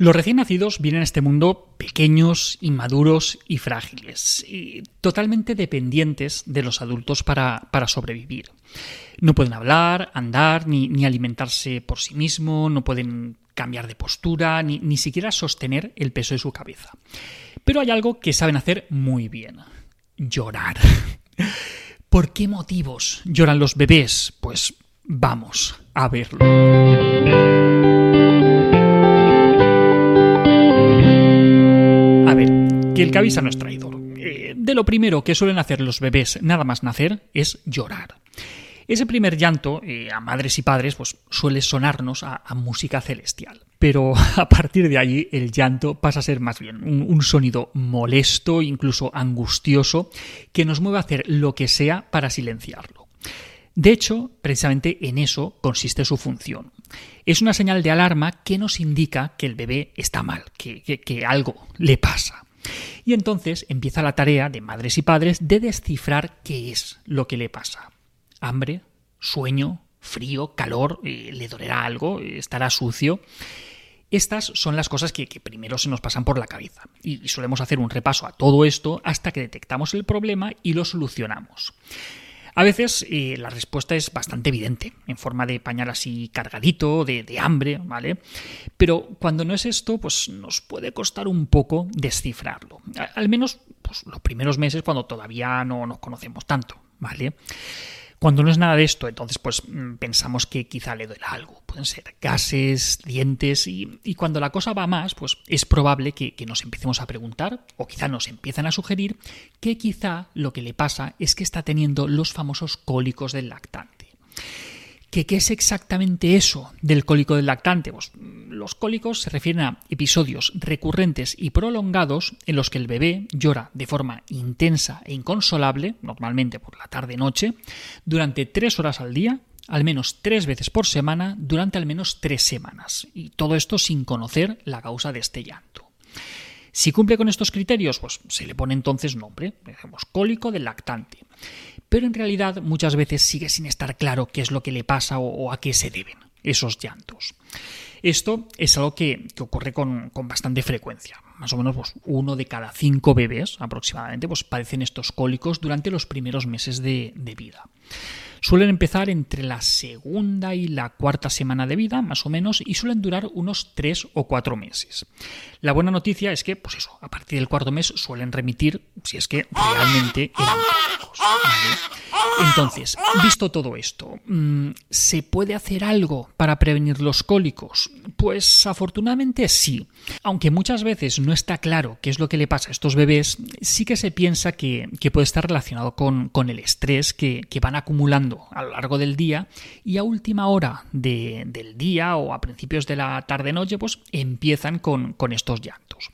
Los recién nacidos vienen a este mundo pequeños, inmaduros y frágiles, y totalmente dependientes de los adultos para, sobrevivir. No pueden hablar, andar, ni, alimentarse por sí mismos, no pueden cambiar de postura, ni, ni siquiera sostener el peso de su cabeza. Pero hay algo que saben hacer muy bien, llorar. ¿Por qué motivos lloran los bebés? Pues vamos a verlo. El cabisa no es traidor. Eh, de lo primero que suelen hacer los bebés nada más nacer es llorar. Ese primer llanto, eh, a madres y padres, pues suele sonarnos a, música celestial. Pero a partir de allí el llanto pasa a ser más bien un, sonido molesto, incluso angustioso, que nos mueve a hacer lo que sea para silenciarlo. De hecho, precisamente en eso consiste su función. Es una señal de alarma que nos indica que el bebé está mal, que algo le pasa. Y entonces empieza la tarea de madres y padres de descifrar qué es lo que le pasa. Hambre, sueño, frío, calor, eh, le dolerá algo, estará sucio. Estas son las cosas que, primero se nos pasan por la cabeza y solemos hacer un repaso a todo esto hasta que detectamos el problema y lo solucionamos. A veces eh, la respuesta es bastante evidente, en forma de pañal así cargadito, de, hambre, ¿vale? Pero cuando no es esto, pues nos puede costar un poco descifrarlo. Al menos pues, los primeros meses cuando todavía no nos conocemos tanto, ¿vale? Cuando no es nada de esto, entonces pues mm, pensamos que quizá le duele algo. Pueden ser gases, dientes y, cuando la cosa va más, pues es probable que, que, nos empecemos a preguntar o quizá nos empiezan a sugerir que quizá lo que le pasa es que está teniendo los famosos cólicos del lactante. ¿Qué, es exactamente eso del cólico del lactante? Pues, los cólicos se refieren a episodios recurrentes y prolongados en los que el bebé llora de forma intensa e inconsolable, normalmente por la tarde-noche, durante tres horas al día, al menos tres veces por semana, durante al menos tres semanas. Y todo esto sin conocer la causa de este llanto. Si cumple con estos criterios, pues se le pone entonces nombre, decimos cólico del lactante pero en realidad muchas veces sigue sin estar claro qué es lo que le pasa o, a qué se deben esos llantos. Esto es algo que, ocurre con, bastante frecuencia. Más o menos pues, uno de cada cinco bebés aproximadamente pues, padecen estos cólicos durante los primeros meses de vida. Suelen empezar entre la segunda y la cuarta semana de vida, más o menos, y suelen durar unos tres o cuatro meses. La buena noticia es que, pues eso, a partir del cuarto mes suelen remitir si es que realmente eran cólicos. Entonces, visto todo esto, mm, ¿se puede hacer algo para prevenir los cólicos? Pues afortunadamente sí. Aunque muchas veces no está claro qué es lo que le pasa a estos bebés, sí que se piensa que, puede estar relacionado con, el estrés que, van acumulando a lo largo del día y a última hora del día o a principios de la tarde-noche, pues empiezan con, con estos llantos.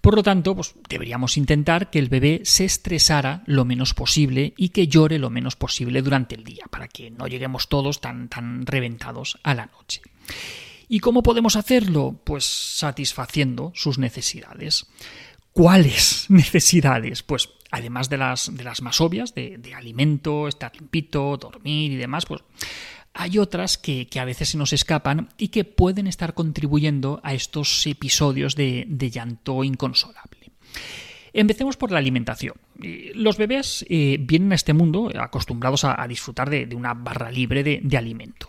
Por lo tanto, pues deberíamos intentar que el bebé se estresara lo menos posible y que llore lo menos posible durante el día, para que no lleguemos todos tan, tan reventados a la noche. ¿Y cómo podemos hacerlo? Pues satisfaciendo sus necesidades. ¿Cuáles necesidades? Pues además de las, de las más obvias, de, alimento, estar limpito, dormir y demás, pues hay otras que, a veces se nos escapan y que pueden estar contribuyendo a estos episodios de, llanto inconsolable. Empecemos por la alimentación. Los bebés eh, vienen a este mundo acostumbrados a, disfrutar de, una barra libre de alimento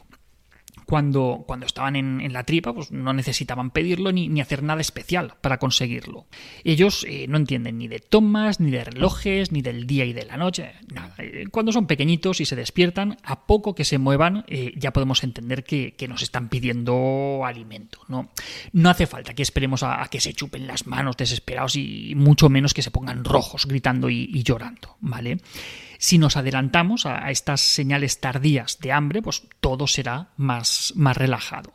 cuando, estaban en, la tripa, pues no necesitaban pedirlo ni, hacer nada especial para conseguirlo. Ellos eh, no entienden ni de tomas, ni de relojes, ni del día y de la noche. Eh, cuando son pequeñitos y se despiertan, a poco que se muevan, eh, ya podemos entender que, nos están pidiendo alimento. ¿no? hace falta que esperemos a, que se chupen las manos desesperados y mucho menos que se pongan rojos gritando y, llorando, ¿vale? Si nos adelantamos a, estas señales tardías de hambre, pues todo será más, más relajado.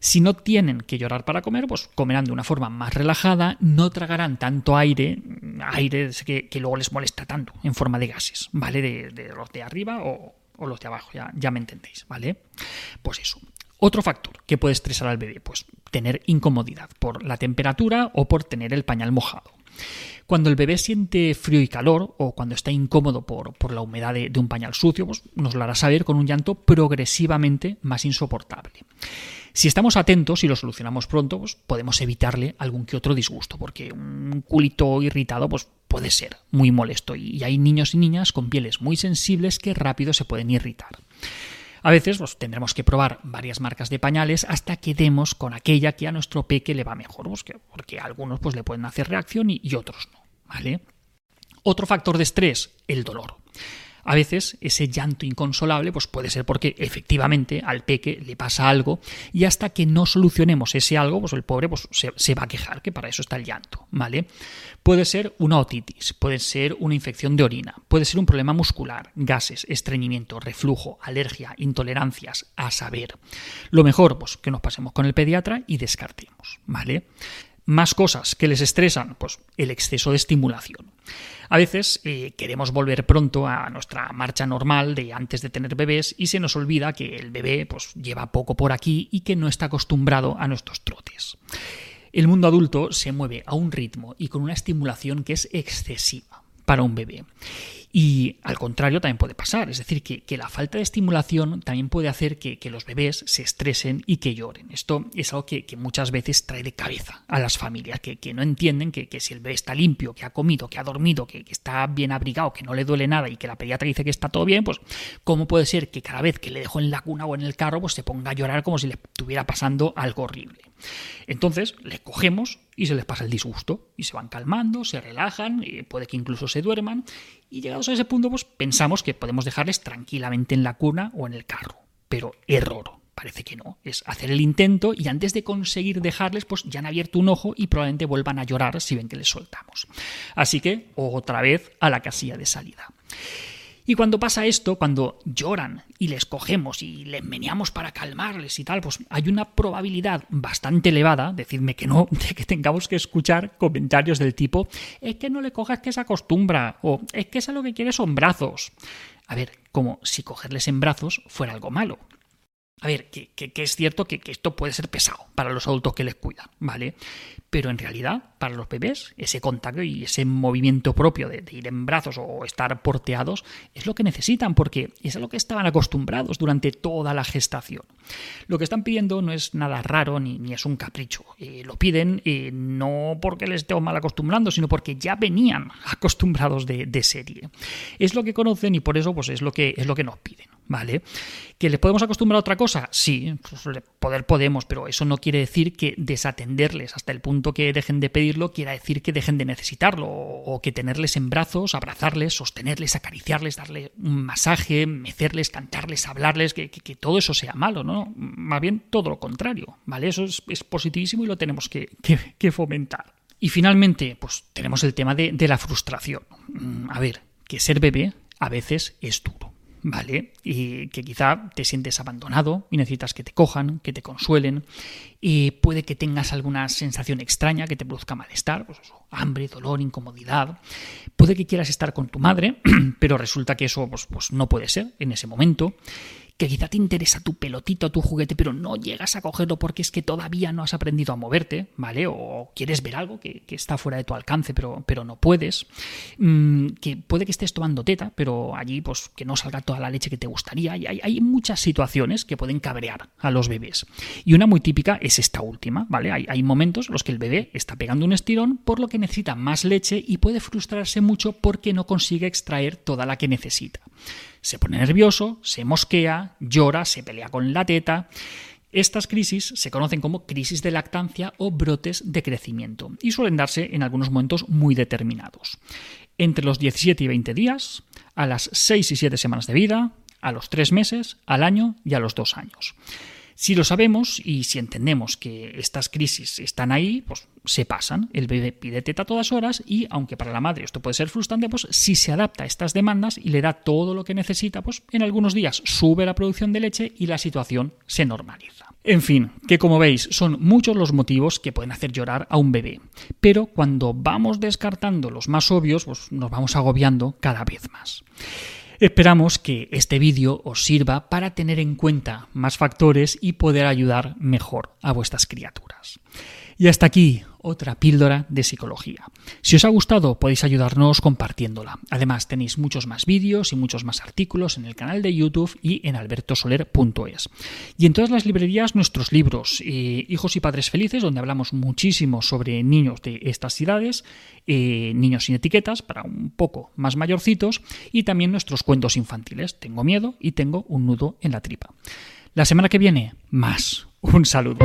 Si no tienen que llorar para comer, pues comerán de una forma más relajada, no tragarán tanto aire, aire que, luego les molesta tanto en forma de gases, ¿vale? De, los de arriba o, los de abajo, ya, ya me entendéis, ¿vale? Pues eso. Otro factor que puede estresar al bebé, pues tener incomodidad por la temperatura o por tener el pañal mojado. Cuando el bebé siente frío y calor o cuando está incómodo por, por la humedad de, un pañal sucio, pues nos lo hará saber con un llanto progresivamente más insoportable. Si estamos atentos y lo solucionamos pronto, pues podemos evitarle algún que otro disgusto, porque un culito irritado pues puede ser muy molesto y hay niños y niñas con pieles muy sensibles que rápido se pueden irritar. A veces pues, tendremos que probar varias marcas de pañales hasta que demos con aquella que a nuestro peque le va mejor, pues, porque algunos pues, le pueden hacer reacción y otros no. ¿vale? Otro factor de estrés, el dolor. A veces ese llanto inconsolable pues puede ser porque efectivamente al peque le pasa algo y hasta que no solucionemos ese algo, pues el pobre pues, se, va a quejar, que para eso está el llanto, ¿vale? Puede ser una otitis, puede ser una infección de orina, puede ser un problema muscular, gases, estreñimiento, reflujo, alergia, intolerancias, a saber. Lo mejor, pues que nos pasemos con el pediatra y descartemos, ¿vale? Más cosas que les estresan, pues el exceso de estimulación. A veces eh, queremos volver pronto a nuestra marcha normal de antes de tener bebés y se nos olvida que el bebé pues, lleva poco por aquí y que no está acostumbrado a nuestros trotes. El mundo adulto se mueve a un ritmo y con una estimulación que es excesiva para un bebé. Y al contrario también puede pasar, es decir, que, la falta de estimulación también puede hacer que, los bebés se estresen y que lloren. Esto es algo que, muchas veces trae de cabeza a las familias, que, no entienden que, si el bebé está limpio, que ha comido, que ha dormido, que, está bien abrigado, que no le duele nada y que la pediatra dice que está todo bien, pues ¿cómo puede ser que cada vez que le dejo en la cuna o en el carro, pues se ponga a llorar como si le estuviera pasando algo horrible? Entonces, le cogemos y se les pasa el disgusto y se van calmando, se relajan, y puede que incluso se duerman y llegados a ese punto pues pensamos que podemos dejarles tranquilamente en la cuna o en el carro, pero error. Parece que no. Es hacer el intento y antes de conseguir dejarles, pues ya han abierto un ojo y probablemente vuelvan a llorar si ven que les soltamos. Así que otra vez a la casilla de salida. Y cuando pasa esto, cuando lloran y les cogemos y les meneamos para calmarles y tal, pues hay una probabilidad bastante elevada, decidme que no, de que tengamos que escuchar comentarios del tipo, es que no le cojas que se acostumbra, o es que eso lo que quiere son brazos. A ver, como si cogerles en brazos fuera algo malo. A ver, que, es cierto que, esto puede ser pesado para los adultos que les cuidan, ¿vale? Pero en realidad, para los bebés, ese contacto y ese movimiento propio de, ir en brazos o estar porteados es lo que necesitan, porque es a lo que estaban acostumbrados durante toda la gestación. Lo que están pidiendo no es nada raro ni, es un capricho. Eh, lo piden eh, no porque les estén mal acostumbrando, sino porque ya venían acostumbrados de, de, serie. Es lo que conocen y por eso pues, es, lo que, es lo que nos piden. ¿Vale? ¿Que les podemos acostumbrar a otra cosa? Sí, pues, poder podemos, pero eso no quiere decir que desatenderles hasta el punto que dejen de pedirlo, quiera decir que dejen de necesitarlo, o que tenerles en brazos, abrazarles, sostenerles, acariciarles, darle un masaje, mecerles, cantarles, hablarles, que, todo eso sea malo, ¿no? Más bien todo lo contrario, ¿vale? Eso es, positivísimo y lo tenemos que, fomentar. Y finalmente, pues tenemos el tema de la frustración. Mm, a ver, que ser bebé a veces es duro. ¿Vale? Y que quizá te sientes abandonado y necesitas que te cojan, que te consuelen, y puede que tengas alguna sensación extraña que te produzca malestar, pues hambre, dolor, incomodidad. Puede que quieras estar con tu madre, pero resulta que eso pues, pues no puede ser en ese momento que quizá te interesa tu pelotito, tu juguete, pero no llegas a cogerlo porque es que todavía no has aprendido a moverte, ¿vale? O quieres ver algo que, está fuera de tu alcance, pero, pero no puedes. Mm, que puede que estés tomando teta, pero allí pues que no salga toda la leche que te gustaría. Y hay, hay, muchas situaciones que pueden cabrear a los bebés. Y una muy típica es esta última, ¿vale? Hay, hay momentos en los que el bebé está pegando un estirón por lo que necesita más leche y puede frustrarse mucho porque no consigue extraer toda la que necesita se pone nervioso, se mosquea, llora, se pelea con la teta. Estas crisis se conocen como crisis de lactancia o brotes de crecimiento y suelen darse en algunos momentos muy determinados. Entre los 17 y 20 días, a las 6 y 7 semanas de vida, a los 3 meses, al año y a los 2 años. Si lo sabemos y si entendemos que estas crisis están ahí, pues se pasan. El bebé pide teta a todas horas y, aunque para la madre esto puede ser frustrante, pues si se adapta a estas demandas y le da todo lo que necesita, pues en algunos días sube la producción de leche y la situación se normaliza. En fin, que como veis son muchos los motivos que pueden hacer llorar a un bebé, pero cuando vamos descartando los más obvios, pues nos vamos agobiando cada vez más. Esperamos que este vídeo os sirva para tener en cuenta más factores y poder ayudar mejor a vuestras criaturas. Y hasta aquí otra píldora de psicología. Si os ha gustado, podéis ayudarnos compartiéndola. Además, tenéis muchos más vídeos y muchos más artículos en el canal de YouTube y en albertosoler.es. Y en todas las librerías nuestros libros, eh, Hijos y Padres Felices, donde hablamos muchísimo sobre niños de estas edades, eh, niños sin etiquetas, para un poco más mayorcitos, y también nuestros cuentos infantiles. Tengo miedo y tengo un nudo en la tripa. La semana que viene, más. Un saludo.